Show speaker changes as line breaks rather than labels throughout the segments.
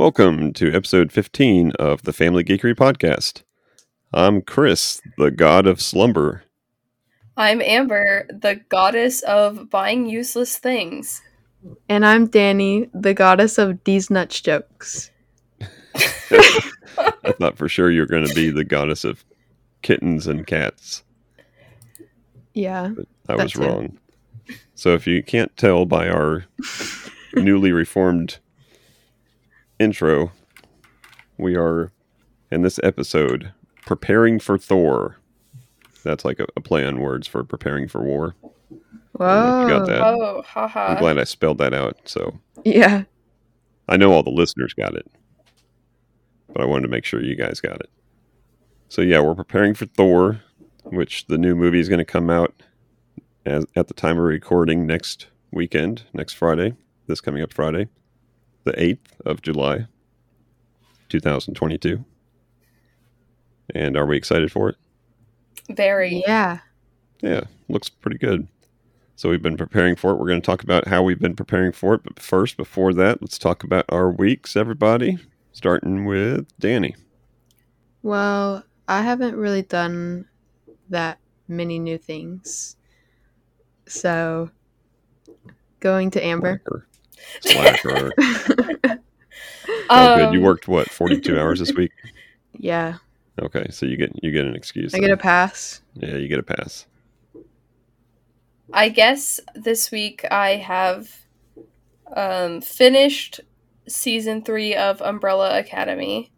Welcome to episode 15 of the Family Geekery Podcast. I'm Chris, the god of slumber.
I'm Amber, the goddess of buying useless things.
And I'm Danny, the goddess of these nuts jokes.
I thought for sure you were going to be the goddess of kittens and cats,
Yeah.
but I was
That's it.
wrong. So if you can't tell by our newly reformed intro, we are in this episode preparing for Thor. That's like a, a play on words for preparing for war.
Whoa.
You got that.
Oh, haha.
I'm glad I spelled that out. So
Yeah.
I know all the listeners got it, but I wanted to make sure you guys got it. So yeah, we're preparing for Thor, which the new movie is going to come out as, at the time of recording next weekend, next Friday, this coming up Friday, the 8th of July, 2022. And are we excited for it?
Very.
Yeah.
Yeah, looks pretty good. So we've been preparing for it. We're going to talk about how we've been preparing for it. But first, before that, let's talk about our weeks, everybody. Starting with Danny.
Well, I haven't really done that many new things. So, going to Amber.
Slacker. Slacker. oh, good. You
Um,
worked what? Forty-two hours this week.
yeah.
Okay, so you get you get an excuse.
I get a pass.
yeah, you get a pass.
I guess this week I have um, finished season three of Umbrella Academy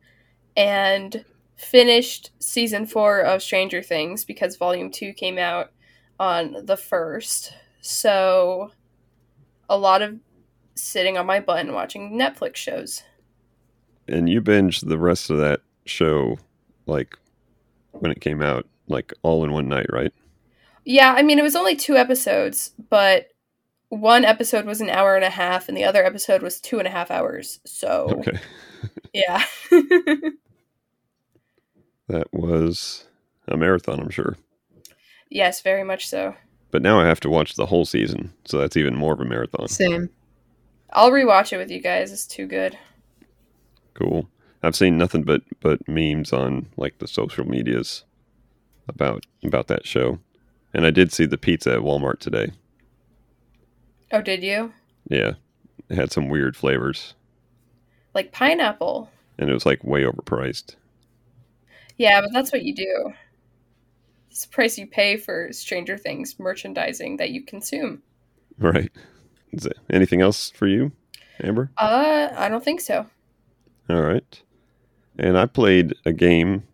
and finished season four of Stranger Things because volume two came out on the first. So, a lot of sitting on my butt and watching Netflix shows.
And you binged the rest of that show, like when it came out, like all in one night, right?
Yeah, I mean, it was only two episodes, but one episode was an hour and a half, and the other episode was two and a half hours. So,
Okay,
yeah.
that was a marathon, I'm sure.
yes, very much so.
But now I have to watch the whole season, so that's even more of a marathon.
Same.
I'll rewatch it with you guys. It's too good.
Cool. I've seen nothing but but memes on like the social medias about about that show, and I did see the pizza at Walmart today.
Oh, did you?
Yeah, it had some weird flavors,
Like pineapple.
and it was like way overpriced.
Yeah, but that's what you do. It's the price you pay for Stranger Things merchandising that you consume.
Right. Is it anything else for you, Amber?
Uh, I don't think so.
All right. And I played a game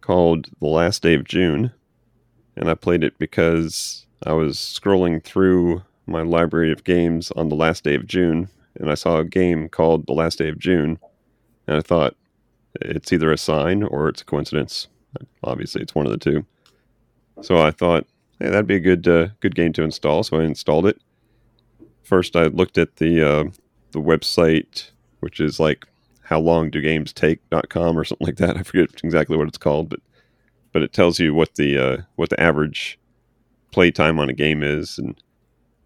called The Last Day of June. And I played it because I was scrolling through my library of games on the last day of June. And I saw a game called The Last Day of June. And I thought it's either a sign or it's a coincidence. Obviously, it's one of the two. So I thought, hey, that'd be a good uh, good game to install. So I installed it. First, I looked at the uh, the website, which is like how long do games take.com or something like that. I forget exactly what it's called, but but it tells you what the uh, what the average play time on a game is, and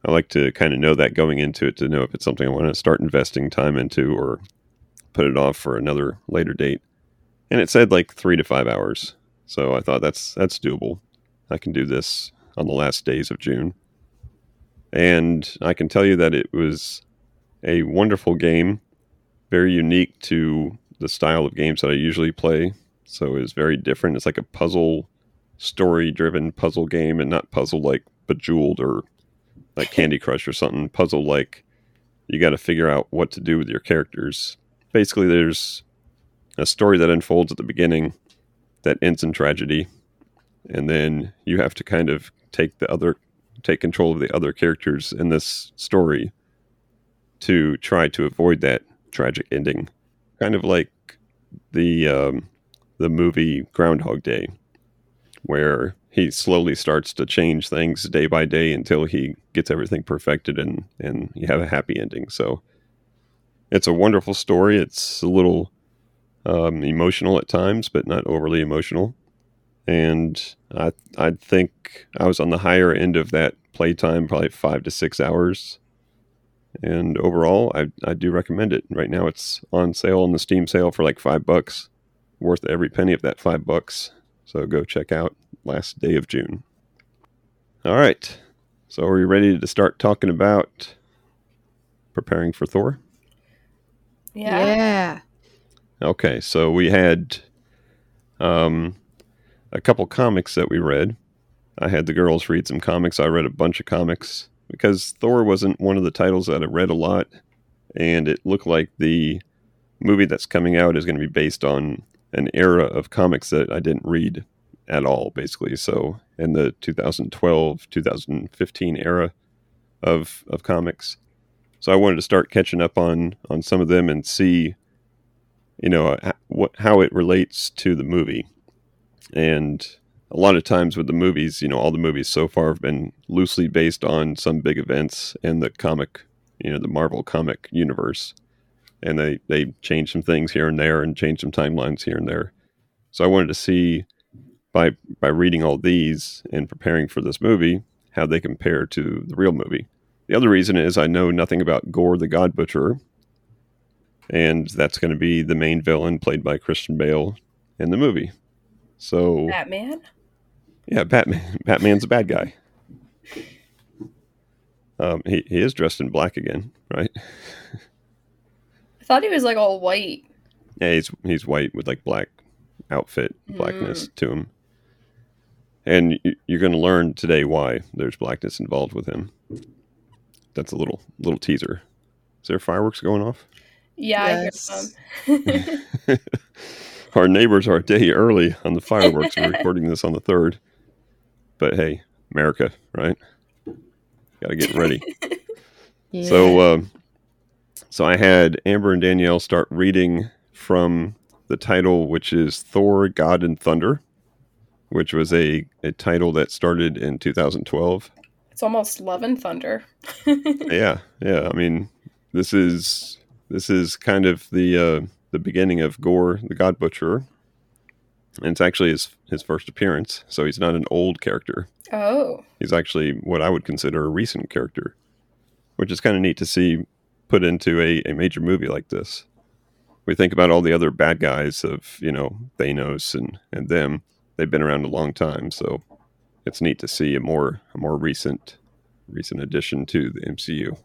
I like to kind of know that going into it to know if it's something I want to start investing time into or put it off for another later date. And it said like three to five hours, so I thought that's that's doable. I can do this on the last days of June, and I can tell you that it was a wonderful game very unique to the style of games that I usually play. So it's very different. It's like a puzzle, story driven puzzle game, and not puzzle like Bejeweled or like Candy Crush or something. Puzzle like you got to figure out what to do with your characters. Basically, there's a story that unfolds at the beginning that ends in tragedy, and then you have to kind of take the other take control of the other characters in this story to try to avoid that tragic ending, kind of like the um, the movie Groundhog Day, where he slowly starts to change things day by day until he gets everything perfected and and you have a happy ending. So it's a wonderful story. It's a little um, emotional at times, but not overly emotional. And I I think I was on the higher end of that playtime, probably five to six hours and overall, I I do recommend it. Right now, it's on sale on the Steam sale for like five bucks, worth every penny of that five bucks. So go check out Last Day of June. All right, so are we ready to start talking about preparing for Thor?
Yeah.
yeah.
Okay, so we had um, a couple comics that we read. I had the girls read some comics. I read a bunch of comics because Thor wasn't one of the titles that I read a lot, and it looked like the movie that's coming out is going to be based on an era of comics that I didn't read at all, basically. So in the 2012 2015 era of of comics, so I wanted to start catching up on on some of them and see, you know, how it relates to the movie, and a lot of times with the movies, you know, all the movies so far have been loosely based on some big events in the comic, you know, the Marvel comic universe. And they, they change some things here and there and change some timelines here and there. So I wanted to see by by reading all these and preparing for this movie how they compare to the real movie. The other reason is I know nothing about Gorr the God Butcher, and that's going to be the main villain played by Christian Bale in the movie. So
Batman.
yeah, Batman. Batman's a bad guy. Um, he he is dressed in black again, right?
I thought he was like all white.
Yeah, he's he's white with like black outfit, blackness to him. And you, you're going to learn today why there's blackness involved with him. That's a little little teaser. Is there fireworks going off?
Yeah,
Yes.
I hear some.
Our neighbors are a day early on the fireworks. We're recording this on the third, but hey, America, right? Got to get ready.
yeah.
So, um, so I had Amber and Danielle start reading from the title, which is Thor: God and Thunder, which was a, a title that started in 2012.
It's almost Love and Thunder.
Yeah, yeah. I mean, this is this is kind of the uh, the beginning of Gorr, the God Butcher, and it's actually his his first appearance. So he's not an old character.
oh,
He's actually what I would consider a recent character, which is kind of neat to see put into a, a major movie like this. We think about all the other bad guys of, you know, Thanos and, and them. They've been around a long time, so it's neat to see a more a more recent recent addition to the MCU.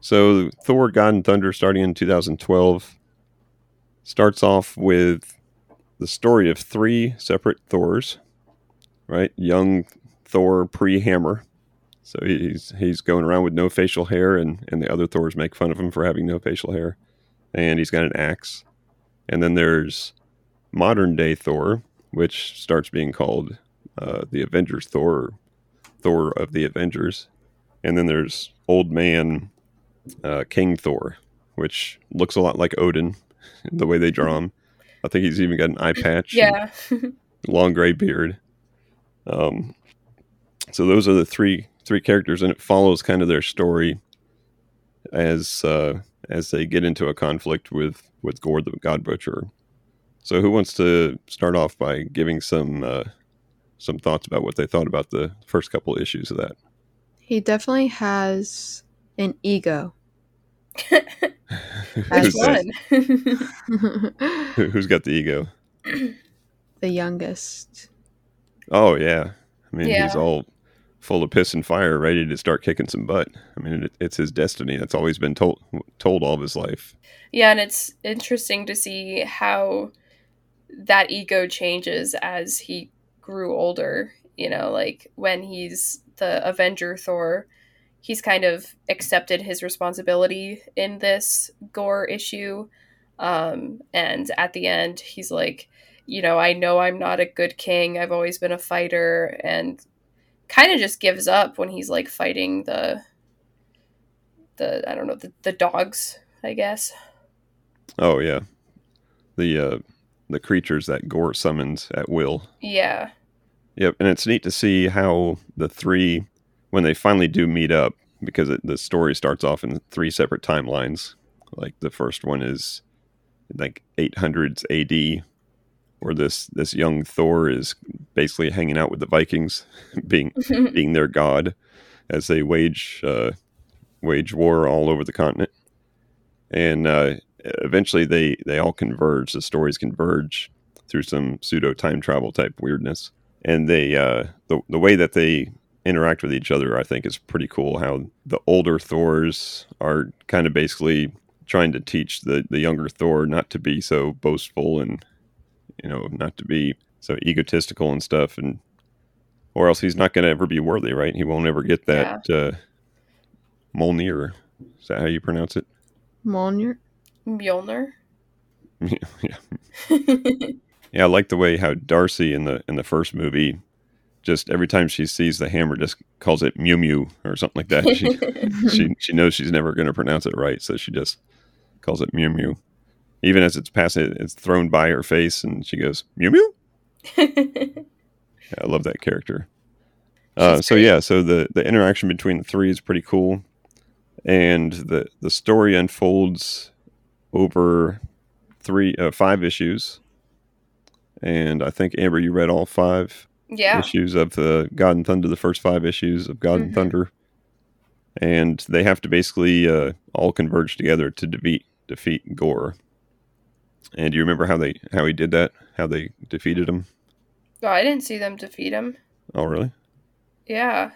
So Thor God and Thunder starting in 2012 starts off with the story of three separate Thors, right? Young Thor pre-hammer. So he's he's going around with no facial hair, and and the other Thors make fun of him for having no facial hair, and he's got an axe. And then there's modern day Thor, which starts being called uh, the Avengers Thor, Thor of the Avengers. And then there's old man uh, King Thor, which looks a lot like Odin, the way they draw him. I think he's even got an eye patch.
yeah.
long gray beard. Um, so those are the three three characters, and it follows kind of their story as uh, as they get into a conflict with with Gorr the God Butcher. So who wants to start off by giving some uh, some thoughts about what they thought about the first couple issues of that?
he definitely has an ego.
That's
who's,
one.
Who- who's got the ego?
the youngest.
Oh yeah, I mean he's all full of piss and fire, ready to start kicking some butt. I mean it, it's his destiny. That's always been told told all of his life.
yeah, and it's interesting to see how that ego changes as he grew older. You know, like when he's the Avenger Thor, he's kind of accepted his responsibility in this gore issue. Um, and at the end, he's like, you know, I know I'm not a good king. I've always been a fighter, and kind of just gives up when he's like fighting the the I don't know the, the dogs. I guess.
Oh yeah, the uh, the creatures that Gorr summons at will.
Yeah.
Yep, and it's neat to see how the three, when they finally do meet up, because it, the story starts off in three separate timelines. Like the first one is like 800s AD, where this this young Thor is basically hanging out with the Vikings, being being their god, as they wage uh, wage war all over the continent, and uh, eventually they they all converge. The stories converge through some pseudo time travel type weirdness, and they uh, the the way that they interact with each other, I think, is pretty cool. How the older Thors are kind of basically trying to teach the the younger Thor not to be so boastful and you know not to be so egotistical and stuff, and or else he's not going to ever be worthy, right? He won't ever get that uh, Mjolnir. Is that how you pronounce it?
Mjolnir.
Mjolnir.
yeah. Yeah, I like the way how Darcy in the in the first movie just every time she sees the hammer just calls it Mew Mew or something like that. She she, she knows she's never going to pronounce it right, so she just calls it Mew Mew. Even as it's passing, it's thrown by her face, and she goes Mew Mew. I love that character. Uh, so yeah, so the the interaction between the three is pretty cool, and the the story unfolds over three uh, five issues, and I think Amber, you read all five
yeah.
issues of the God and Thunder, the first five issues of God and
Mhm.
Thunder, and they have to basically uh, all converge together to defeat defeat Gorr. And do you remember how they how he did that? How they defeated him?
Oh, I didn't see them defeat him.
Oh, really?
Yeah.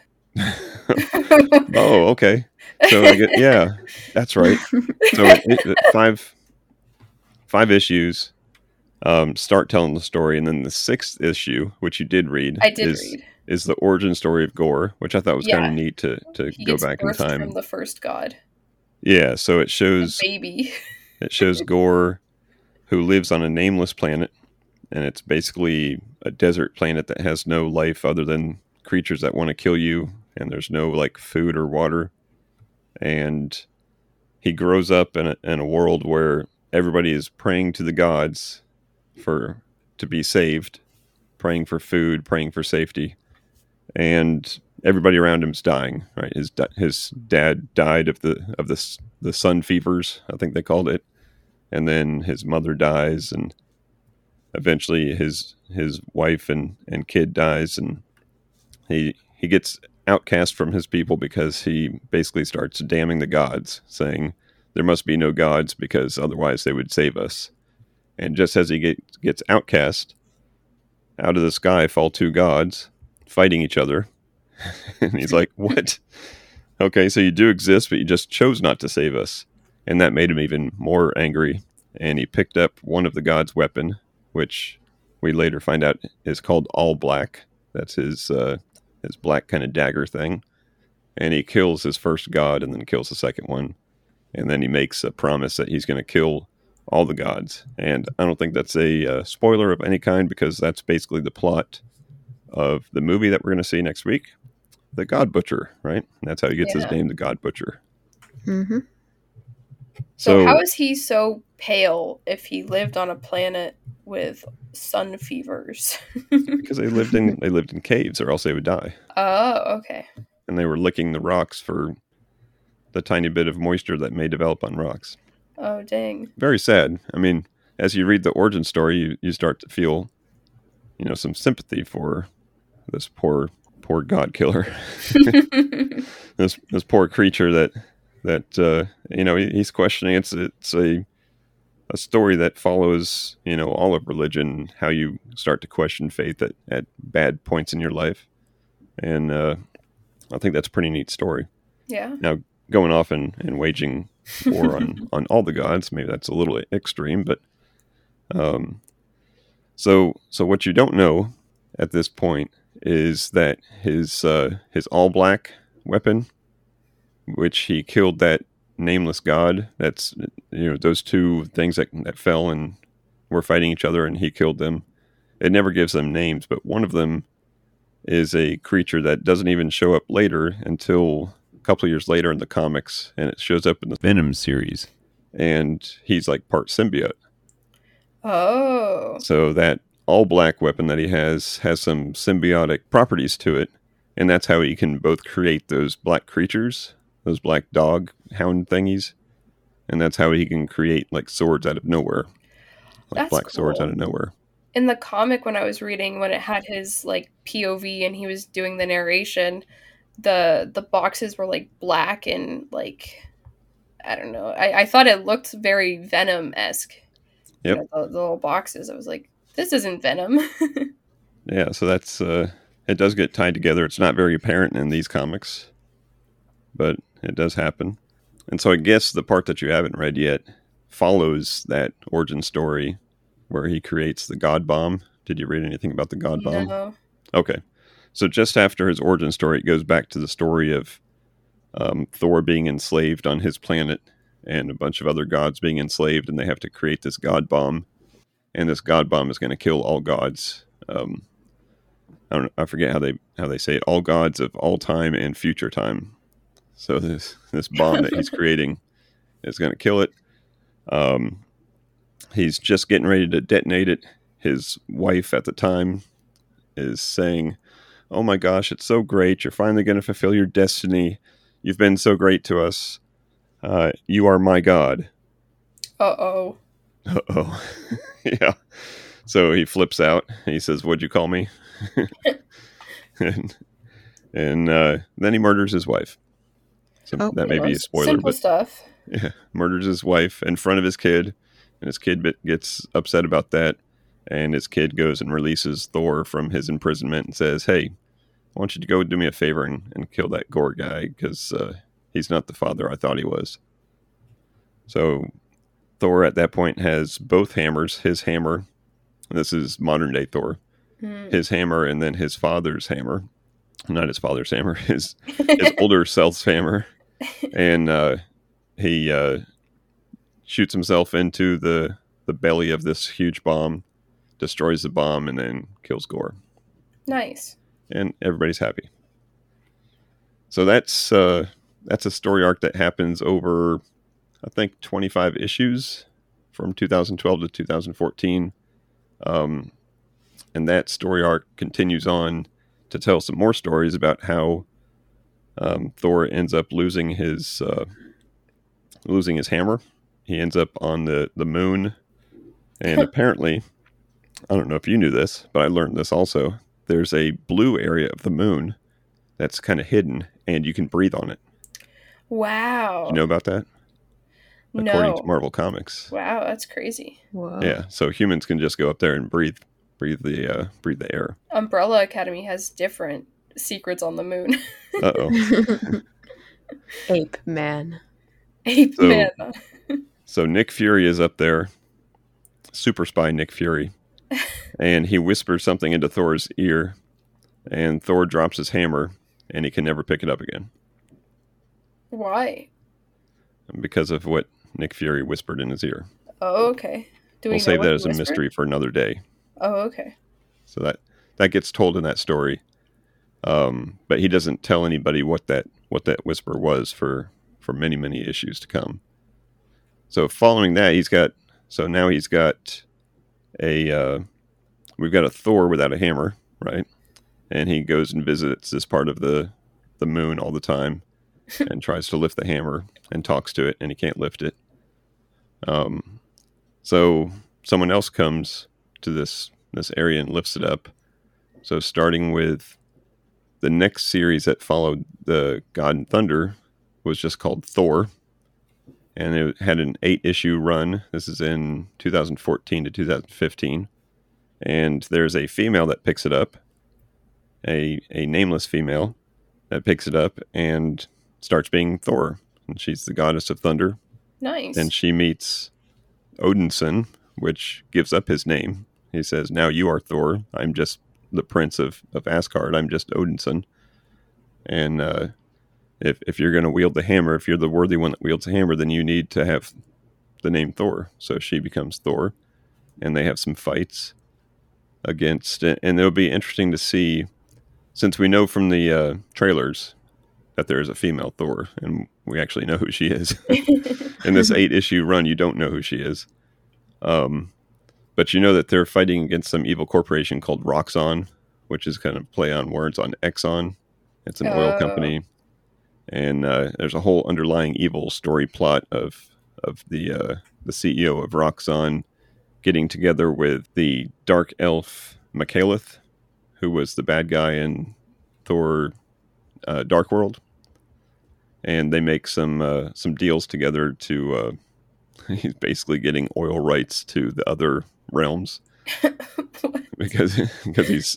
oh, okay. So get, yeah, that's right. So it, it, five five issues um, start telling the story, and then the sixth issue, which you did read,
I did
is
read.
is the origin story of Gorr, which I thought was kind of neat to to
He
go back in time.
from the first god.
Yeah, so it
The
shows
baby.
it shows Gorr, who lives on a nameless planet, and it's basically a desert planet that has no life other than creatures that want to kill you, and there's no like food or water. And he grows up in a, in a world where everybody is praying to the gods for to be saved, praying for food, praying for safety, and everybody around him's dying. Right, his his dad died of the of the the sun fevers, I think they called it, and then his mother dies, and eventually his his wife and and kid dies, and he he gets outcast from his people because he basically starts damning the gods, saying there must be no gods because otherwise they would save us. And just as he get, gets outcast, out of the sky fall two gods fighting each other. and he's like, What? Okay, so you do exist, but you just chose not to save us. And that made him even more angry. And he picked up one of the gods' weapon, which we later find out is called All Black. That's his uh, his black kind of dagger thing. And he kills his first god and then kills the second one. And then he makes a promise that he's going to kill all the gods. And I don't think that's a uh, spoiler of any kind because that's basically the plot of the movie that we're going to see next week The God Butcher, right? And that's how he gets his name, The God Butcher.
Mm-hmm.
So,
So,
how is he so pale if he lived on a planet with sun fevers?
because they lived in they lived in caves or else they would die.
oh, okay.
And they were licking the rocks for the tiny bit of moisture that may develop on rocks.
Oh, dang.
very sad. I mean, as you read the origin story, you, you start to feel, you know, some sympathy for this poor, poor god killer, this this poor creature that that uh, you know he, he's questioning. It's it's a a story that follows you know all of religion, how you start to question faith at at bad points in your life, and uh, I think that's a pretty neat story
yeah.
Going off and, and waging war on, on all the gods. Maybe that's a little extreme, but um, so so what you don't know at this point is that his uh, his all black weapon, which he killed that nameless god. That's you know those two things that that fell and were fighting each other, and he killed them. It never gives them names, but one of them is a creature that doesn't even show up later until couple of years later in the comics, and it shows up in the Venom series, and he's like part symbiote.
Oh.
So that all black weapon that he has has some symbiotic properties to it, and that's how he can both create those black creatures, those black dog hound thingies, and that's how he can create like swords out of nowhere, like
That's
black swords out of nowhere.
In the comic, when I was reading, when it had his like POV and he was doing the narration, the the boxes were like black and like I don't know. I, I thought it looked very Venom esque.
Yep.
the, the little boxes. I was like, this isn't Venom.
Yeah, so that's uh, it does get tied together. It's not very apparent in these comics, but it does happen. And so I guess the part that you haven't read yet follows that origin story where he creates the God Bomb. Did you read anything about the God Bomb?
no.
Okay. So just after his origin story, it goes back to the story of um, Thor being enslaved on his planet and a bunch of other gods being enslaved, and they have to create this God bomb. And this God bomb is going to kill all gods. Um, I don't. I forget how they how they say it. All gods of all time and future time. So this this bomb that he's creating is going to kill it. Um, he's just getting ready to detonate it. His wife at the time is saying, "Oh my gosh, it's so great! You're finally going to fulfill your destiny. You've been so great to us. Uh, you are my god."
Uh oh.
Uh oh. yeah. So he flips out. He says, "What'd you call me?" and and uh, then he murders his wife. So
Oh.
that may be a spoiler,
Simple
but
stuff.
yeah, murders his wife in front of his kid, and his kid bit, gets upset about that. And his kid goes and releases Thor from his imprisonment and says, "Hey, I want you to go do me a favor and, and kill that Gorr guy because uh, he's not the father I thought he was." So Thor at that point has both hammers, his hammer. This is modern day Thor.
Hmm.
His hammer and then his father's hammer. Not his father's hammer, his his older self's hammer. And uh, he uh, shoots himself into the the belly of this huge bomb, destroys the bomb, and then kills Gorr.
nice.
And everybody's happy. So that's uh, that's a story arc that happens over, I think, 25 issues from 2012 to 2014. Um, and that story arc continues on to tell some more stories about how um, Thor ends up losing his uh, losing his hammer. He ends up on the the moon, and apparently, I don't know if you knew this, but I learned this also. There's a blue area of the moon that's kind of hidden, and you can breathe on it.
Wow.
You know about that?
No.
According to Marvel Comics.
Wow, that's crazy.
Whoa.
Yeah, so humans can just go up there and breathe breathe the uh, breathe the air.
Umbrella Academy has different secrets on the moon.
Uh oh.
Ape man.
Ape
So-
man.
So Nick Fury is up there, super spy Nick Fury, and he whispers something into Thor's ear, and Thor drops his hammer, and he can never pick it up again
Why?
because of what Nick Fury whispered in his ear.
Oh, okay. Do we
We'll save that as a mystery for another day.
Oh, okay.
So that that gets told in that story, um, but he doesn't tell anybody what that what that whisper was for for many many issues to come. So following that, he's got so now he's got a uh, we've got a Thor without a hammer, right? And he goes and visits this part of the the moon all the time, and tries to lift the hammer and talks to it, and he can't lift it. Um, so someone else comes to this this area and lifts it up. So starting with the next series that followed the God and Thunder was just called Thor, and it had an eight issue run. This is in 2014 to 2015, and there's a female that picks it up, a a nameless female that picks it up and starts being Thor, and she's the goddess of thunder,
Nice.
and she meets Odinson, which gives up his name. He says, "Now you are Thor. I'm just the prince of, of Asgard. I'm just Odinson." And uh, if if you're going to wield the hammer, if you're the worthy one that wields the hammer, then you need to have the name Thor. So she becomes Thor, and they have some fights against. And it'll be interesting to see, since we know from the uh, trailers that there is a female Thor, and we actually know who she is in this eight issue run, you don't know who she is. Um, but you know that they're fighting against some evil corporation called Roxxon, which is kind of play on words on Exxon. It's an oil
Oh.
company, and uh, there's a whole underlying evil story plot of of the uh, the CEO of Roxxon getting together with the dark elf Malekith, who was the bad guy in Thor uh, Dark World, and they make some uh, some deals together to. Uh, he's basically getting oil rights to the other realms because because he's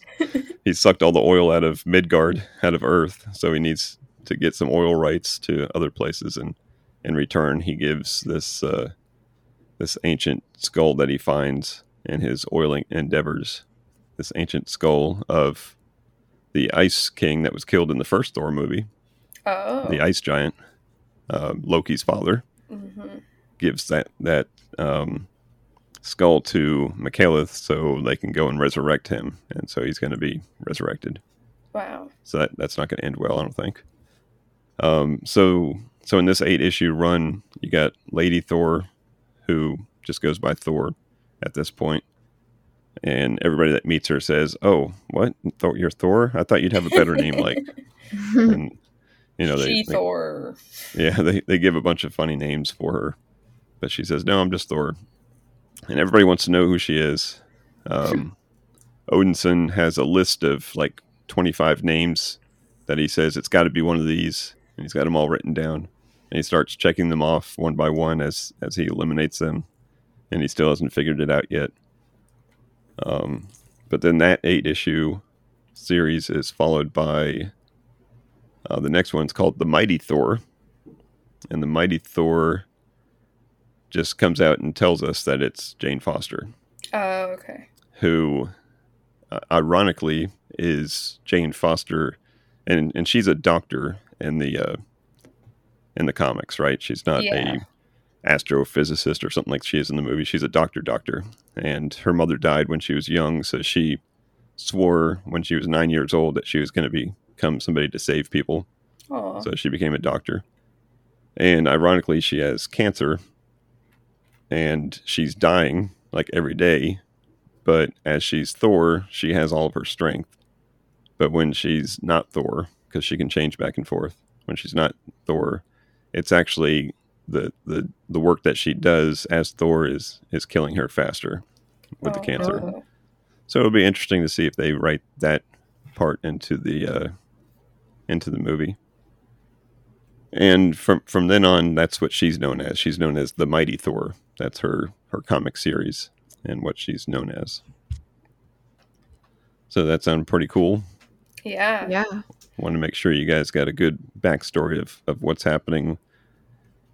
he's sucked all the oil out of Midgard, out of Earth, so he needs to get some oil rights to other places, and in return, he gives this uh, this ancient skull that he finds in his oiling endeavors. This ancient skull of the Ice King that was killed in the first Thor movie,
oh.
the Ice Giant, uh, Loki's father,
Mhm.
gives that that um, skull to Malekith so they can go and resurrect him, and so he's going to be resurrected.
Wow.
So that, that's not going to end well, I don't think. Um, so so in this eight issue run, you got Lady Thor, who just goes by Thor at this point, and everybody that meets her says, "Oh, what? Thor, you're Thor? I thought you'd have a better name." Like, and you know, they,
she
they
Thor.
yeah, they, they give a bunch of funny names for her, but she says, "No, I'm just Thor," and everybody wants to know who she is. Um, Odinson has a list of like 25 names that he says it's got to be one of these, and he's got them all written down, and he starts checking them off one by one as as he eliminates them, and he still hasn't figured it out yet. Um, but then that eight issue series is followed by uh, the next one's called the Mighty Thor, and the Mighty Thor just comes out and tells us that it's Jane Foster,
Oh, okay.
who, uh, ironically, is Jane Foster, and and she's a doctor in the uh, in the comics, right? She's not
Yeah.
a astrophysicist or something like she is in the movie. She's a doctor, doctor, and her mother died when she was young, so she swore when she was nine years old that she was going to become somebody to save people.
Oh.
So she became a doctor. And ironically, she has cancer and she's dying like every day. But as she's Thor, she has all of her strength. But when she's not Thor, because she can change back and forth, when she's not Thor, it's actually the, the, the work that she does as Thor is, is killing her faster with the
Oh,
cancer.
no.
So it'll be interesting to see if they write that part into the uh, into the movie. And from from then on, that's what she's known as. She's known as the Mighty Thor. That's her her comic series and what she's known as. So that sounded pretty cool.
Yeah.
yeah.
Want to make sure you guys got a good backstory of, of what's happening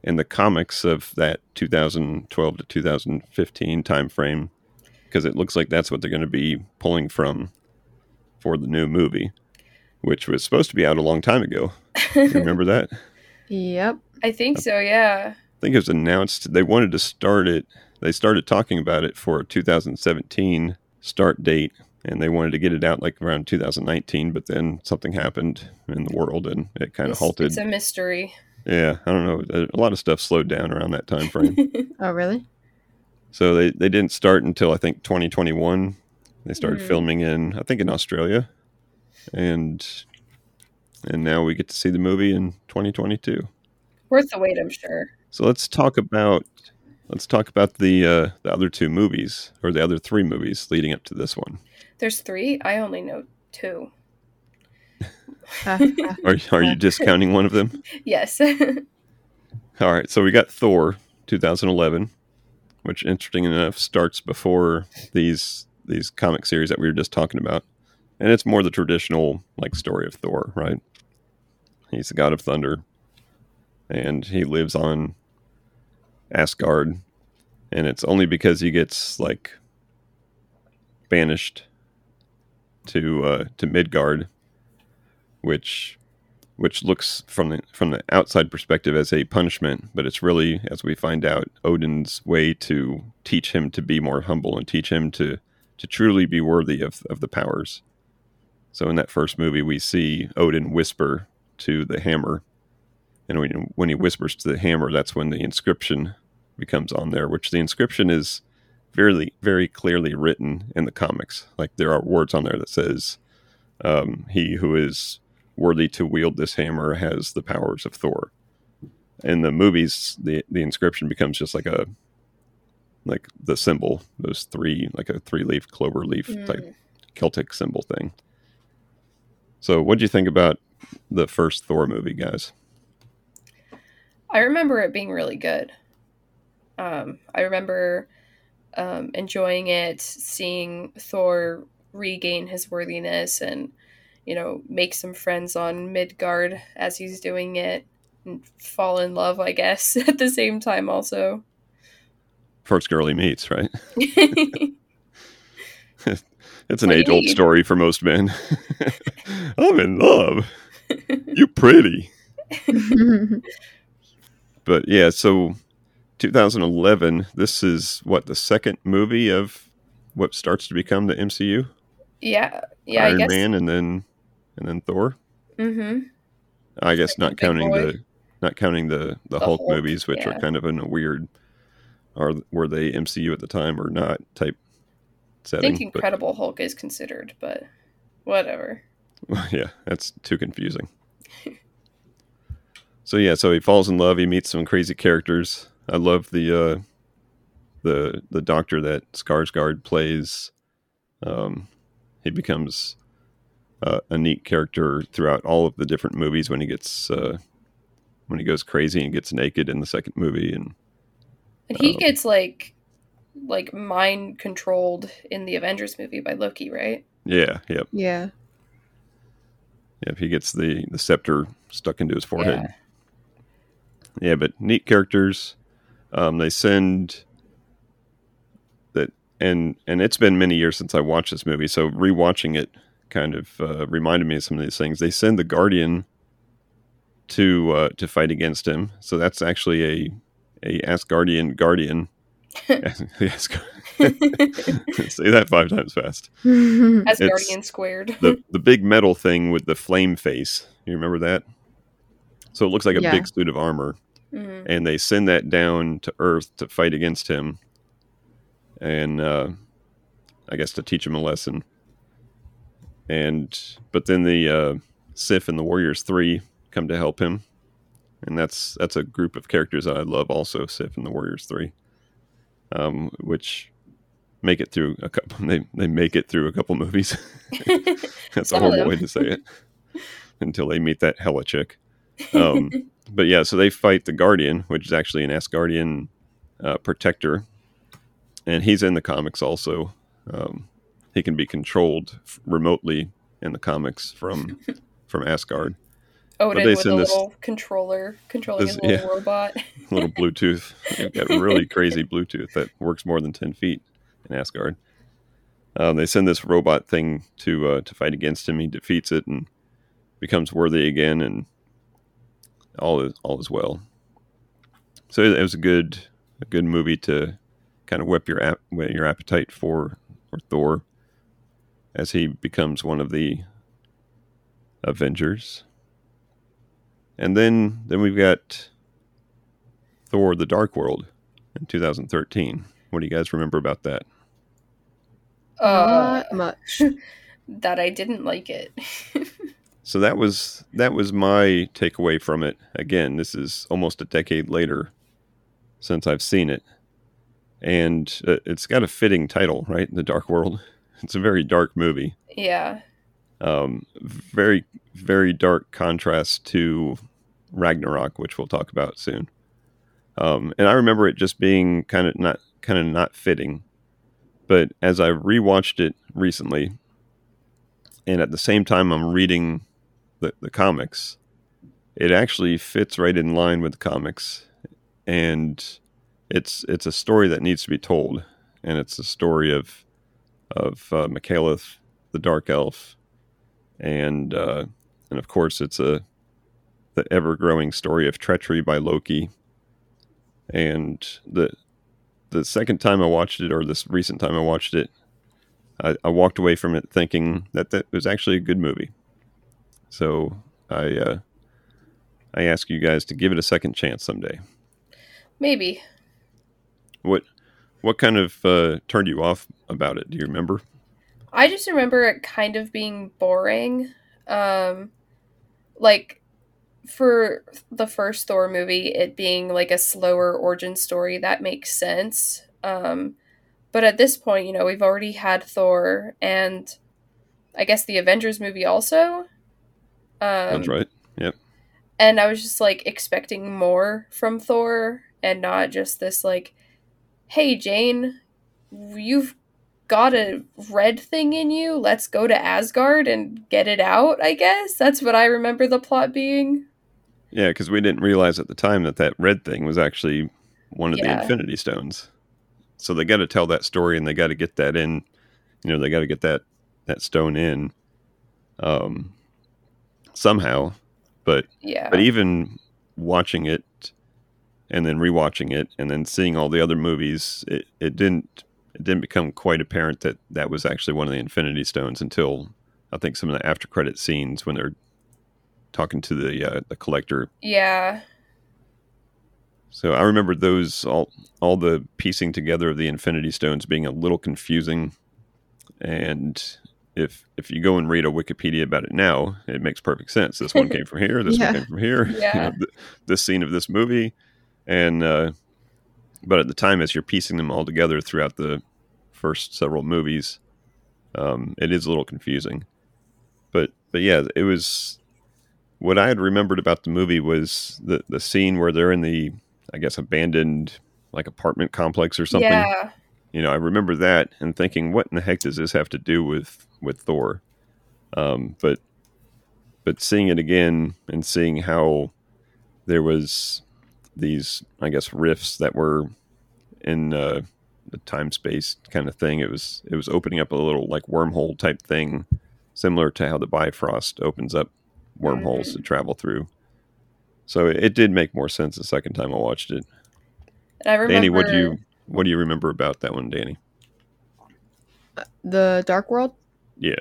in the comics of that 2012 to 2015 time frame, because it looks like that's what they're going to be pulling from for the new movie, which was supposed to be out a long time ago. You remember that?
Yep.
I think so, yeah.
I think it was announced they wanted to start it. They started talking about it for a 2017 start date, and they wanted to get it out like around 2019. But then something happened in the world, and it kind of halted.
It's a mystery.
yeah, I don't know. A lot of stuff slowed down around that time frame.
Oh, really?
so they they didn't start until I think 2021. They started
Mhm.
filming in I think in Australia, and and now we get to see the movie in 2022.
Worth the wait, I'm sure.
So let's talk about let's talk about the uh, the other two movies or the other three movies leading up to this one.
There's three. I only know two.
Are are you discounting one of them?
Yes.
All right, so we got Thor 2011, which interesting enough starts before these these comic series that we were just talking about, and it's more the traditional like story of Thor, right? He's the god of thunder, and he lives on Asgard, and it's only because he gets like banished to uh, to Midgard, which which looks from the from the outside perspective as a punishment, but it's really, as we find out, Odin's way to teach him to be more humble and teach him to to truly be worthy of of the powers. So in that first movie, we see Odin whisper to the hammer, and when when he whispers to the hammer, that's when the inscription becomes on there. Which the inscription is very very clearly written in the comics. Like there are words on there that says, um, "He who is worthy to wield this hammer has the powers of Thor." In the movies, the the inscription becomes just like a like the symbol, those three like a three leaf clover leaf type
Mm.
Celtic symbol thing. So, what do you think about the first Thor movie, guys?
I remember it being really good. Um, I remember um, enjoying it, seeing Thor regain his worthiness and, you know, make some friends on Midgard as he's doing it and fall in love, I guess, at the same time, also.
First girl he meets, right? it's an
What
age old story for most men. I'm in love. You're pretty. But yeah, so 2011, this is what the second movie of what starts to become the MCU?
yeah, yeah,
Iron
I guess.
Man and then and then Thor.
Mm-hmm.
I guess not counting
boy.
the not counting the the,
The
Hulk,
Hulk,
movies, which
yeah.
are kind of in a weird are were they MCU at the time or not type setting.
I think
but-
Incredible Hulk is considered, but whatever.
yeah, that's too confusing. so yeah, so he falls in love. He meets some crazy characters. I love the uh, the the doctor that Skarsgård plays. Um, he becomes uh, a neat character throughout all of the different movies. When he gets uh, when he goes crazy and gets naked in the second movie, and
And he
Oh.
gets like like mind controlled in the Avengers movie by Loki, right?
yeah, yep,
yeah.
yep. He gets the the scepter stuck into his forehead.
Yeah.
Yeah, but neat characters. Um, they send that, and and it's been many years since I watched this movie, so rewatching it kind of uh, reminded me of some of these things. They send the Guardian to uh, to fight against him, so that's actually a a Asgardian Guardian. yes, say that five times fast.
As
It's-
Guardian squared.
The the big metal thing with the flame face. You remember that? So it looks like a
Yeah.
big suit of armor
Mhm.
and they send that down to Earth to fight against him, and uh, I guess to teach him a lesson. And but then the uh, Sif and the Warriors Three come to help him, and that's that's a group of characters that I love. Also, Sif and the Warriors Three, um, which make it through a couple. They they make it through a couple movies. That's a horrible way to say it. Until they meet that Hela chick. Um, but yeah, so they fight the Guardian, which is actually an Asgardian uh, protector, and he's in the comics also. Um, he can be controlled f- remotely in the comics from from Asgard.
Odin
they
with a
send this-
little controller controlling
this-
a little
yeah.
robot.
Little Bluetooth, they've got really crazy Bluetooth that works more than ten feet in Asgard. Um, they send this robot thing to uh, to fight against him. He defeats it and becomes worthy again, and all is all is well. So it was a good a good movie to kind of whip your ap- whet your appetite for for Thor as he becomes one of the Avengers. And then then we've got Thor: The Dark World in 2013. What do you guys remember about that?
Uh,
Not much.
that I didn't like it.
So that was that was my takeaway from it. Again, this is almost a decade later since I've seen it, and uh, it's got a fitting title, right? The Dark World. It's a very dark movie.
yeah.
Um, very very dark contrast to Ragnarok, which we'll talk about soon. Um, and I remember it just being kind of not kind of not fitting, but as I rewatched it recently, and at the same time I'm reading the, the comics, it actually fits right in line with the comics, and it's it's a story that needs to be told, and it's a story of of uh, Malekith, the Dark Elf, and uh, and of course it's a the ever growing story of treachery by Loki, and the the second time I watched it, or this recent time I watched it, I, I walked away from it thinking that that was actually a good movie. So I uh, I ask you guys to give it a second chance someday.
Maybe.
What what kind of uh, turned you off about it? Do you remember?
I just remember it kind of being boring. Um like for the first Thor movie, it being like a slower origin story, that makes sense. Um but at this point, you know, we've already had Thor and I guess the Avengers movie also. Um,
That's right. Yep.
And I was just like expecting more from Thor and not just this like, hey Jane, you've got a red thing in you. Let's go to Asgard and get it out. I guess that's what I remember the plot being.
Yeah, because we didn't realize at the time that that red thing was actually one of the Infinity Stones. So they got to tell that story, and they got to get that in. You know, they got to get that that stone in, um, somehow. But
Yeah.
but even watching it, and then rewatching it, and then seeing all the other movies, it, it didn't it didn't become quite apparent that that was actually one of the Infinity Stones until I think some of the after credit scenes when they're talking to the uh, the collector
yeah.
So I remember those all all the piecing together of the Infinity Stones being a little confusing, and if if you go and read a Wikipedia about it now, it makes perfect sense. This one came from here. This
Yeah.
one came from here. you know, th- this scene of this movie, and uh, but at the time, as you're piecing them all together throughout the first several movies, um, it is a little confusing. But but yeah, it was what I had remembered about the movie was the the scene where they're in the I guess abandoned like apartment complex or something.
Yeah.
You know, I remember that and thinking, what in the heck does this have to do with with Thor? Um, but but seeing it again and seeing how there was these, I guess, rifts that were in uh, the time space kind of thing. It was it was opening up a little like wormhole type thing, similar to how the Bifrost opens up wormholes to travel through. So it did make more sense the second time I watched it.
And I remember
Danny, what you what do you remember about that one, Danny?
The Dark World?
Yeah,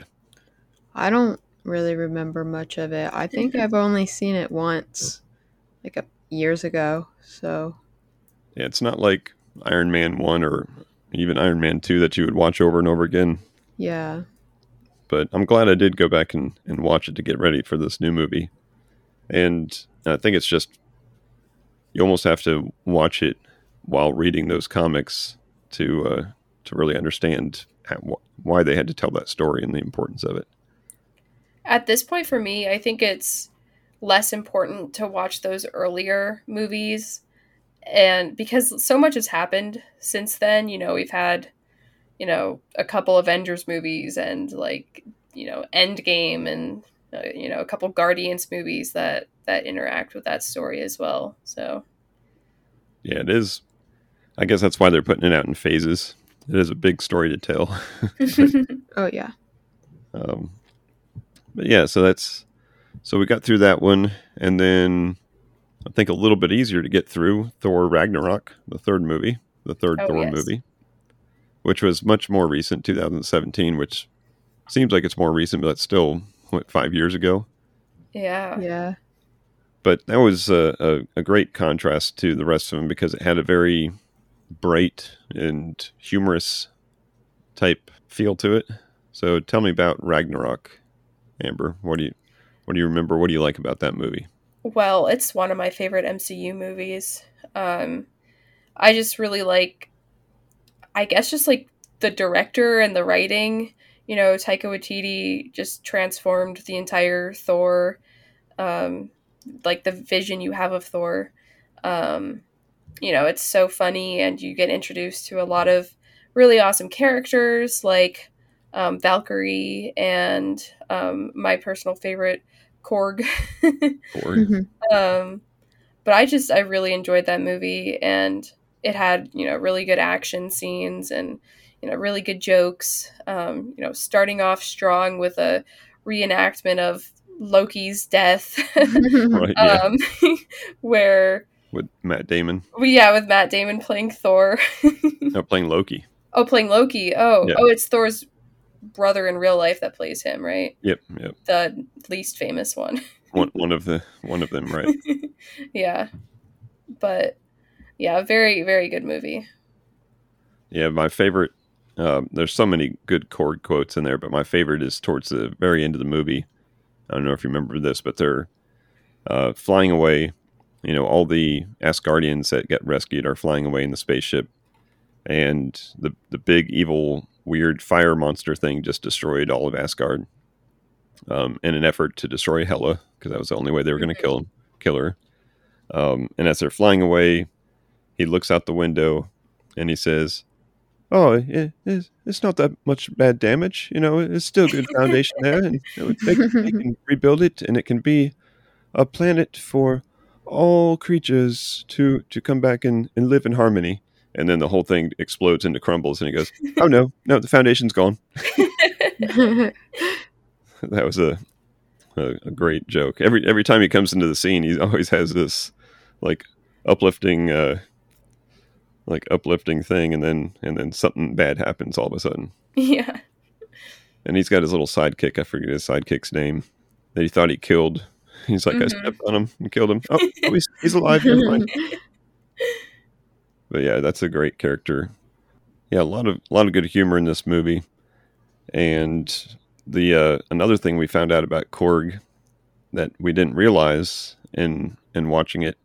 I don't really remember much of it. I think I've only seen it once, like a, years ago. So
yeah, it's not like Iron Man one or even Iron Man two that you would watch over and over again.
yeah,
But I'm glad I did go back and, and watch it to get ready for this new movie. And I think it's just you almost have to watch it while reading those comics to uh, to really understand how, wh- why they had to tell that story and the importance of it.
at this point for me, I think it's less important to watch those earlier movies and because so much has happened since then, you know, we've had you know, a couple Avengers movies and like, you know, Endgame and uh, you know, a couple Guardians movies that that interact with that story as well. So,
Yeah, it is. I guess that's why they're putting it out in phases. It is a big story to tell.
oh yeah,
Um, but yeah, so that's so we got through that one, and then I think a little bit easier to get through Thor Ragnarok, the third movie, the third
Oh,
Thor
yes.
movie, which was much more recent, 2017, which seems like it's more recent, but that's still what five years ago.
yeah.
yeah,
But that was a, a, a great contrast to the rest of them because it had a very bright and humorous type feel to it. So tell me about Ragnarok, Amber. What do you what do you remember? What do you like about that movie?
Well, it's one of my favorite MCU movies. Um, I just really like, I guess, just like the director and the writing. You know, Taika Waititi just transformed the entire Thor, um, like the vision you have of Thor. Um, you know, it's so funny, and you get introduced to a lot of really awesome characters like um, Valkyrie and um, my personal favorite, Korg.
Or
Mhm.
um but i just i really enjoyed that movie and it had you know really good action scenes and you know really good jokes um you know starting off strong with a reenactment of loki's death
right,
um where
with Matt Damon
well, yeah with matt damon playing thor
no, playing Loki.
oh playing loki oh
Yeah.
oh it's thor's brother in real life that plays him right
Yep, yep.
the least famous one
One one of the one of them, right?
yeah but yeah very very good movie
Yeah, my favorite. Um, there's so many good Korg quotes in there, but my favorite is towards the very end of the movie. I don't know if you remember this, but they're uh, flying away. You know, all the Asgardians that get rescued are flying away in the spaceship, and the the big evil weird fire monster thing just destroyed all of Asgard. um, in an effort to destroy Hela because that was the only way they were going to kill kill her. Um, and as they're flying away, he looks out the window and he says, "Oh, it, it's, it's not that much bad damage. You know, it's still good foundation there, and you know, they, they can rebuild it, and it can be a planet for all creatures to to come back and, and live in harmony." And then the whole thing explodes into crumbles, and he goes, "Oh no, no, the foundation's gone." that was a, a, a great joke. Every every time he comes into the scene, he always has this like uplifting uh like uplifting thing and then and then something bad happens all of a sudden.
yeah.
And he's got his little sidekick, I forget his sidekick's name, that he thought he killed. He's like, I
Mhm.
stepped on him and killed him. Oh, oh, he's, he's alive. But yeah, that's a great character. Yeah, a lot of a lot of good humor in this movie. And the uh, another thing we found out about Korg that we didn't realize in in watching it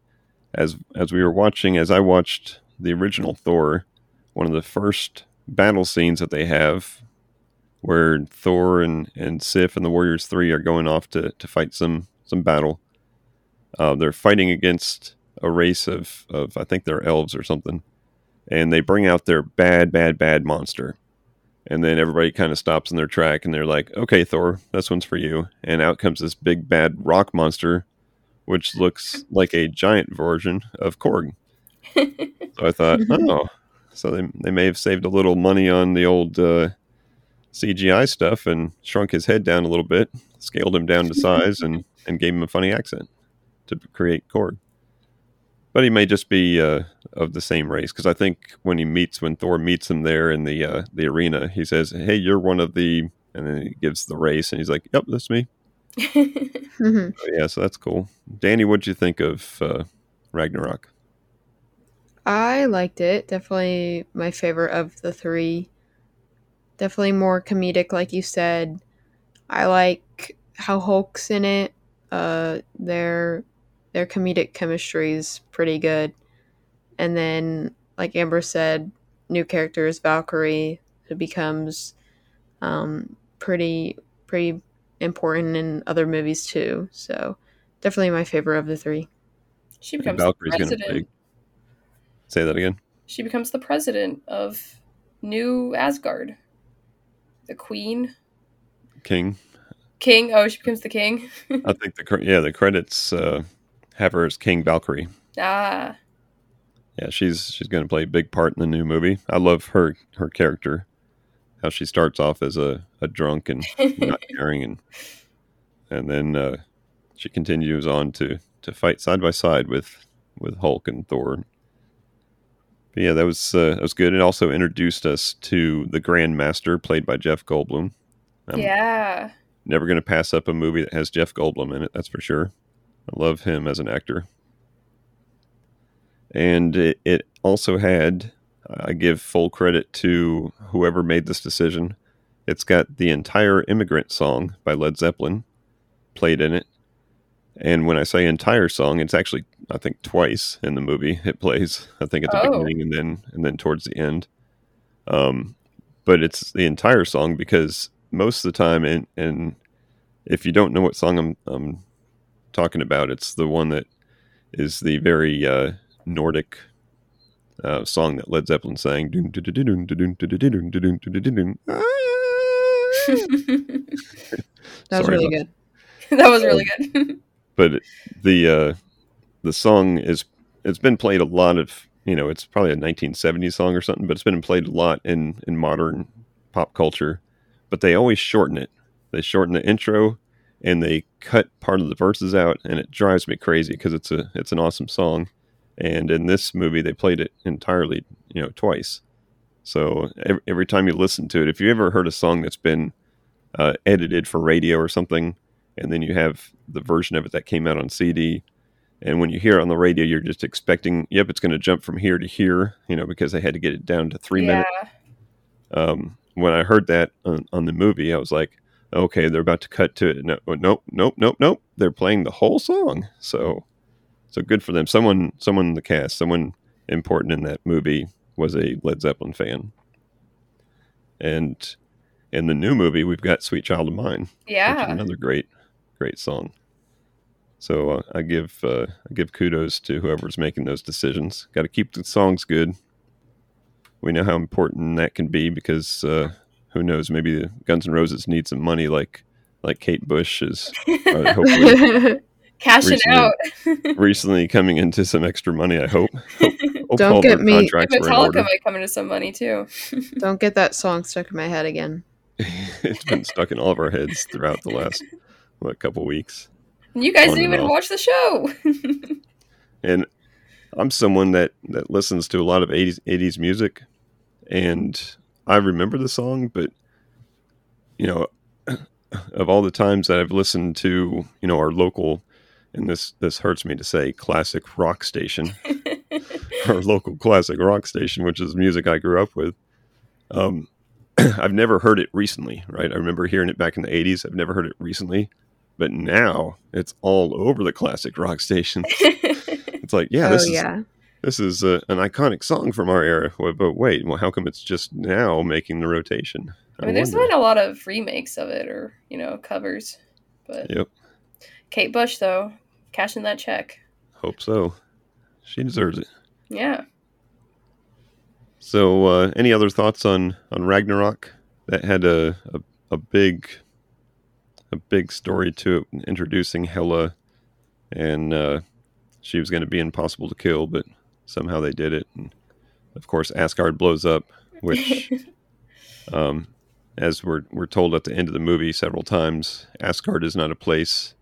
as as we were watching as I watched the original Thor, one of the first battle scenes that they have where Thor and, and Sif and the Warriors Three are going off to, to fight some some battle. Uh, they're fighting against a race of, of I think they're elves or something, and they bring out their bad, bad, bad monster. And then everybody kind of stops in their track and they're like, okay, Thor, this one's for you. And out comes this big, bad rock monster, which looks like a giant version of Korg. So I thought, oh, so they, they may have saved a little money on the old uh, CGI stuff and shrunk his head down a little bit, scaled him down to size, and, and gave him a funny accent to create Korg. But he may just be uh, of the same race because I think when he meets, when Thor meets him there in the uh, the arena, he says, "Hey, you're one of the," and then he gives the race, and he's like, "Yep, that's me."
Mhm.
So, yeah, so that's cool. Danny, what'd you think of uh, Ragnarok?
I liked it. Definitely my favorite of the three. Definitely more comedic, like you said. I like how Hulk's in it. Uh, their their comedic chemistry is pretty good. And then, like Amber said, new character is Valkyrie, who becomes um, pretty pretty important in other movies too. So definitely my favorite of the three.
she becomes
Valkyrie's
the
gonna
president.
play. Say that again.
She becomes the president of New Asgard. The queen,
King.
king. Oh, she becomes the king.
I think the yeah the credits uh, have her as King Valkyrie.
ah,
Yeah, she's she's going to play a big part in the new movie. I love her her character, how she starts off as a, a drunk and not caring, and and then uh, she continues on to to fight side by side with with Hulk and Thor. But yeah, that was uh, that was good. It also introduced us to the Grand Master, played by Jeff Goldblum. I'm
yeah.
never going to pass up a movie that has Jeff Goldblum in it. That's for sure. I love him as an actor. And it, it also had, I give full credit to whoever made this decision. It's got the entire Immigrant song by Led Zeppelin played in it. And when I say entire song, it's actually I think twice in the movie it plays. I think at the
oh.
beginning and then and then towards the end. Um, but it's the entire song because most of the time, and and if you don't know what song I'm, I'm talking about, it's the one that is the very uh, Nordic uh, song that Led Zeppelin sang.
that was really good.
That was really good
but the uh, the song is it's been played a lot of you know it's probably a 1970s song or something, but it's been played a lot in in modern pop culture. But they always shorten it. They shorten the intro and they cut part of the verses out, and it drives me crazy because it's a it's an awesome song. And in this movie, they played it entirely, you know, twice. So every, every time you listen to it, if you ever heard a song that's been uh, edited for radio or something, and then you have the version of it that came out on CD. And when you hear it on the radio, you're just expecting, yep, it's going to jump from here to here, you know, because they had to get it down to three
yeah.
minutes. Um, when I heard that on, on the movie, I was like, okay, they're about to cut to it. No, nope, nope, nope, nope. They're playing the whole song. So, so good for them. Someone, someone in the cast, someone important in that movie was a Led Zeppelin fan. And in the new movie, we've got "Sweet Child of Mine,"
Yeah.
another great, great song. So uh, I give uh, I give kudos to whoever's making those decisions. Got to keep the songs good. We know how important that can be because uh, who knows? Maybe Guns N' Roses need some money, like like Kate Bush is uh, hopefully
Cashing
recently-
out.
recently coming into some extra money. I hope. hope, hope
Don't get me-
Contracts were in
Metallica
order.
might come into some money too.
Don't get that song stuck in my head again.
it's been stuck in all of our heads throughout the last what couple weeks.
You guys didn't even
off.
watch the show.
and I'm someone that that listens to a lot of 80s 80s music and I remember the song but you know of all the times that I've listened to you know our local and this this hurts me to say classic rock station our local classic rock station which is music I grew up with um I've never heard it recently right I remember hearing it back in the 80s I've never heard it recently but now it's all over the classic rock stations it's like yeah
oh
this is
yeah.
this is uh, an iconic song from our era. But wait, well, how come it's just now making the rotation?
I mean, there's been a lot of remakes of it or you know covers, but
Yep,
Kate Bush though, cashing that check.
hope so. She deserves it.
Yeah.
So, uh, any other thoughts on on Ragnarok? That had a a, a big a big story to it, introducing Hela, and uh, she was going to be impossible to kill, but somehow they did it. And of course, Asgard blows up, which Um, as we're we're told at the end of the movie several times, Asgard is not a place;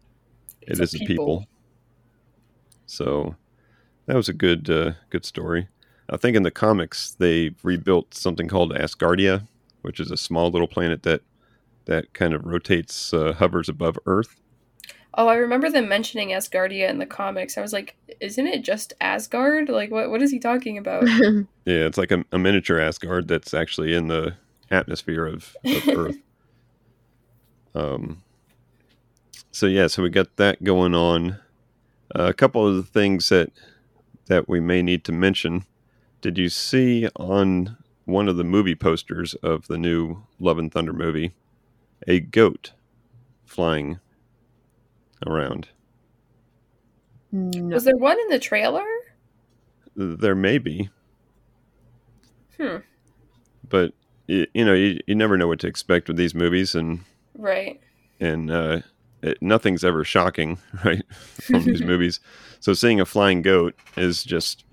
It's
it
a
is a people.
people.
So that was a good uh, good story. I think in the comics they rebuilt something called Asgardia, which is a small little planet that that kind of rotates, uh, hovers above Earth.
Oh, I remember them mentioning Asgardia in the comics. I was like, isn't it just Asgard? Like, what what is he talking about?
Yeah, it's like a, a miniature Asgard that's actually in the atmosphere of, of Earth. Um, so yeah, so we got that going on. Uh, a couple of the things that that we may need to mention. Did you see on one of the movie posters of the new Love and Thunder movie a goat flying around?
no.
Was there one in the trailer?
There may be,
Hmm.
but you, you know, you, you never know what to expect with these movies, and
Right.
and uh, it, nothing's ever shocking, right, from these movies. So seeing a flying goat is just,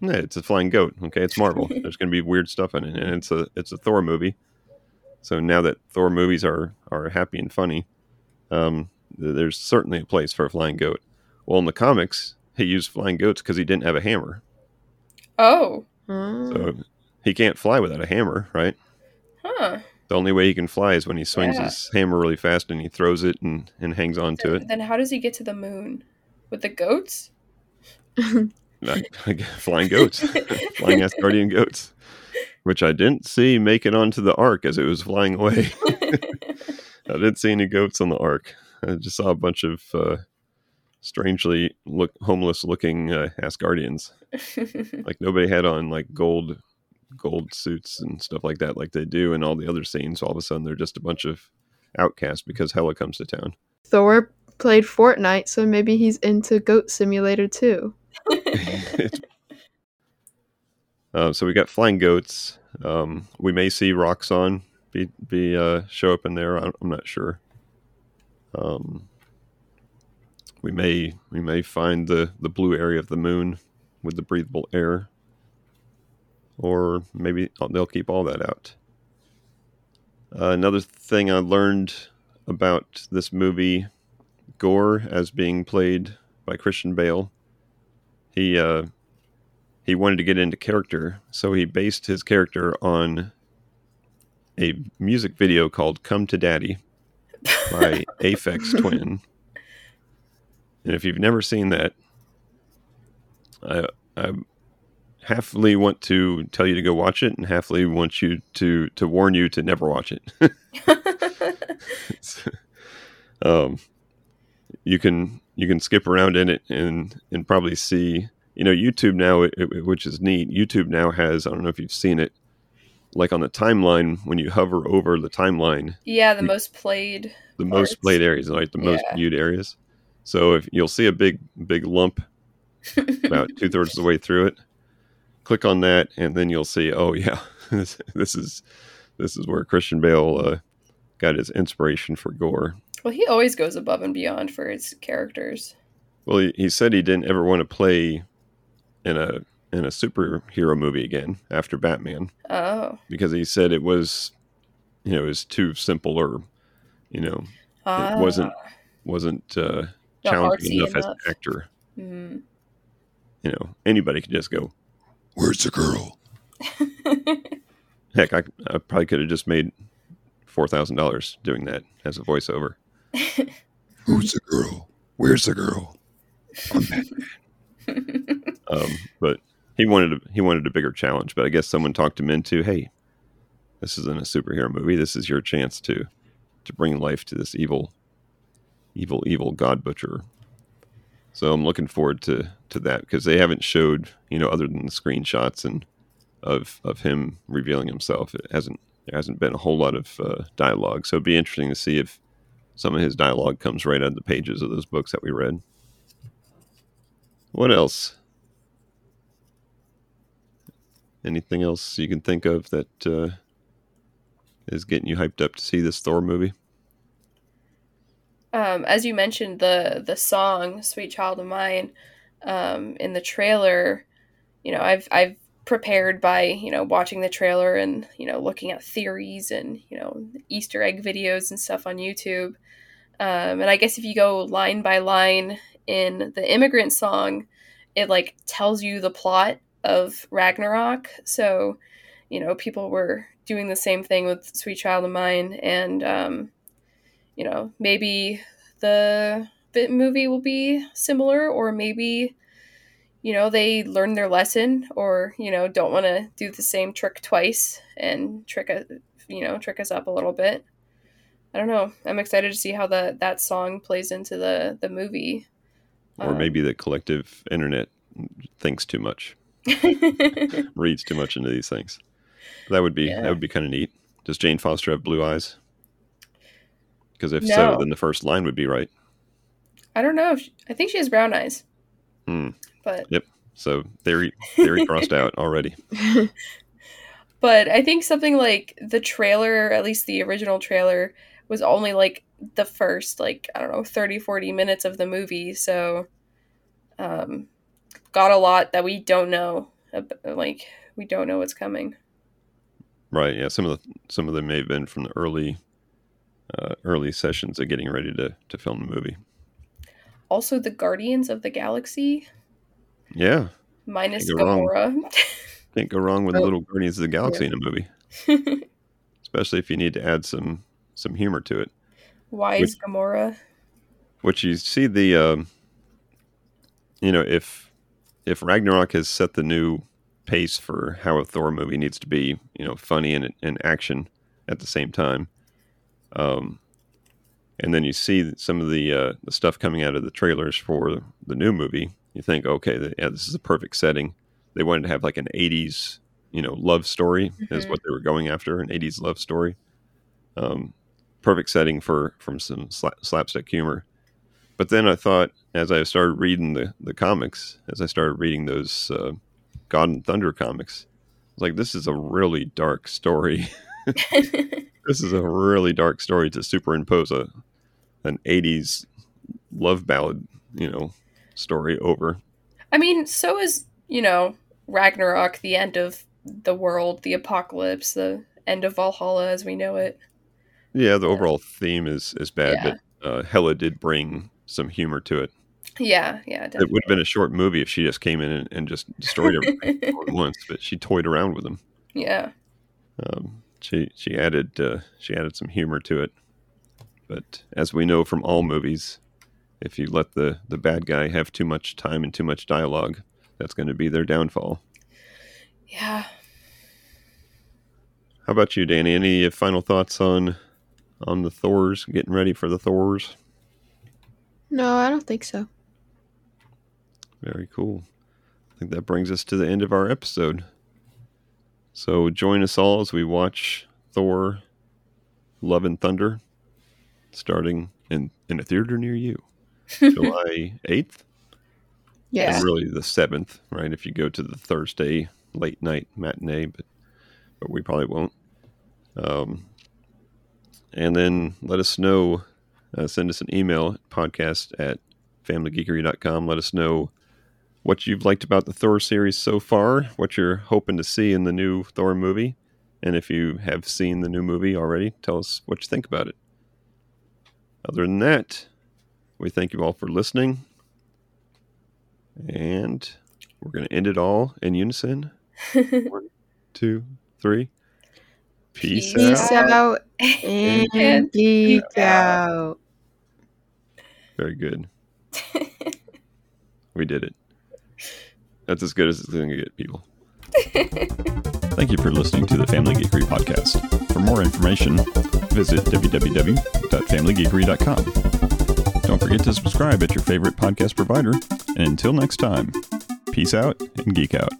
yeah, it's a flying goat. Okay, it's Marvel. There's going to be weird stuff in it, and it's a it's a Thor movie. So now that Thor movies are are happy and funny, um, there's certainly a place for a flying goat. Well, in the comics, he used flying goats because he didn't have a hammer,
Oh.
So he can't fly without a hammer, right?
Huh.
The only way he can fly is when he swings
Yeah.
his hammer really fast and he throws it and, and hangs on to it.
Then how does he get to the moon? With the goats?
Flying goats, flying Asgardian goats, which I didn't see make it onto the ark as it was flying away. I didn't see any goats on the ark. I just saw a bunch of uh, strangely look homeless looking uh, Asgardians. Like nobody had on like gold gold suits and stuff like that, like they do in all the other scenes. All of a sudden, they're just a bunch of outcasts because Hela comes to town.
Thor played Fortnite, so maybe he's into Goat Simulator too.
It's- uh, so we got flying goats. Um, we may see Roxxon be be uh, show up in there. I'm, I'm not sure. Um, we may we may find the the blue area of the moon with the breathable air, or maybe they'll keep all that out. Uh, another thing I learned about this movie, Gorr, as being played by Christian Bale he uh he wanted to get into character so he based his character on a music video called come to daddy by aphex twin. And if you've never seen that i i halfly want to tell you to go watch it and halfly want you to to warn you to never watch it. Um, you can you can skip around in it and and probably see you know YouTube now, it, it- which is neat. YouTube now has I don't know if you've seen it. like on the timeline when you hover over the timeline,
Yeah, the
You-
most played.
the
Parts.
most played areas, like the most
Yeah.
viewed areas. So if you'll see a big big lump about two thirds of the way through it, click on that, and then you'll see. Oh yeah, this, this is this is where Christian Bale uh, got his inspiration for Gorr.
Well, he always goes above and beyond for his characters.
Well, he, he said he didn't ever want to play in a in a superhero movie again after Batman
Oh.
because he said it was you know it was too simple or you know
Ah.
wasn't wasn't uh, challenging
artsy
enough, as an actor.
Mm.
You know, anybody could just go, "Where's the girl?" Heck, I, I probably could have just made four thousand dollars doing that as a voiceover. Who's the girl? Where's the girl? Um, but he wanted a, he wanted a bigger challenge. But I guess someone talked him into, hey, this isn't a superhero movie. This is your chance to to bring life to this evil, evil, evil god butcher. So I'm looking forward to to that because they haven't showed you know other than the screenshots and of of him revealing himself. It hasn't there hasn't been a whole lot of uh, dialogue. So it'd be interesting to see if some of his dialogue comes right out of the pages of those books that we read. What else? Anything else you can think of that uh, is getting you hyped up to see this Thor movie?
um, as you mentioned, the the song "Sweet Child of Mine" um, in the trailer, you know, I've I've prepared by you know watching the trailer and you know looking at theories and you know Easter egg videos and stuff on YouTube. Um, and I guess if you go line by line in the immigrant song, it like tells you the plot of Ragnarok. So, you know, people were doing the same thing with Sweet Child of Mine, and um, you know, maybe the bit movie will be similar, or maybe you know they learn their lesson, or you know don't want to do the same trick twice and trick us, you know, trick us up a little bit. I don't know. I'm excited to see how the that song plays into the the movie.
Or
Um,
maybe the collective internet thinks too much, reads too much into these things. That would be
Yeah.
that would be kind of neat. Does Jane Foster have blue eyes? Because if so, then the first line would be right.
I don't know. If she, I think she has brown eyes,
Hmm.
but yep.
So theory theory crossed out already.
but I think something like the trailer, at least the original trailer, was only like the first like I don't know 30 40 minutes of the movie, so um got a lot that we don't know like we don't know what's coming.
Right. Yeah. Some of the some of them may have been from the early uh, early sessions of getting ready to to film the movie.
Also the Guardians of the Galaxy
Yeah.
minus
Can't go wrong.
Gamora.
Can't go wrong with
Oh.
little Guardians of the Galaxy in a movie, especially if you need to add some some humor to it.
Why is Gamora?
Which you see the, um, you know, if if Ragnarok has set the new pace for how a Thor movie needs to be, you know, funny and, and action at the same time, um, and then you see some of the uh, the stuff coming out of the trailers for the new movie, you think, okay, yeah, this is a perfect setting. They wanted to have like an '80s, you know, love story is
Mhm.
what they were going after, an '80s love story. Um, perfect setting for from some sla- slapstick humor. But then I thought, as I started reading the the comics, as I started reading those uh, God and Thunder comics, I was like, this is a really dark story. this is a really dark story to superimpose a an 80s love ballad, you know, story over.
I mean, so is, you know, Ragnarok, the end of the world, the apocalypse, the end of Valhalla as we know it.
Yeah, the overall theme is is bad,
Yeah.
but uh, Hela did bring some humor to it.
Yeah, yeah,
It would have been a short movie if she just came in and, and just destroyed everything once, but she toyed around with them.
yeah.
Um, she she added uh, she added some humor to it. But as we know from all movies, if you let the the bad guy have too much time and too much dialogue, that's going to be their downfall.
Yeah.
How about you, Danny? Any final thoughts on on the Thors getting ready for the Thors?
No, I don't think so.
Very cool. I think that brings us to the end of our episode. So join us all as we watch Thor Love and Thunder starting in, in a theater near you. July 8th?
Yes.
And really the 7th, right? If you go to the Thursday late night matinee, but, but we probably won't. Um, and then let us know, uh, send us an email podcast at familygeekery.com. Let us know what you've liked about the Thor series so far, what you're hoping to see in the new Thor movie. And if you have seen the new movie already, tell us what you think about it. Other than that, we thank you all for listening. And we're going to end it all in unison. One, two, three. Peace,
Peace
out.
out and
And
geek
geek
out.
Very good. we did it. That's as good as it's going to get, people.
Thank you for listening to the Family Geekery podcast. For more information, visit www.familygeekery.com. Don't forget to subscribe at your favorite podcast provider. And until next time, peace out and geek out.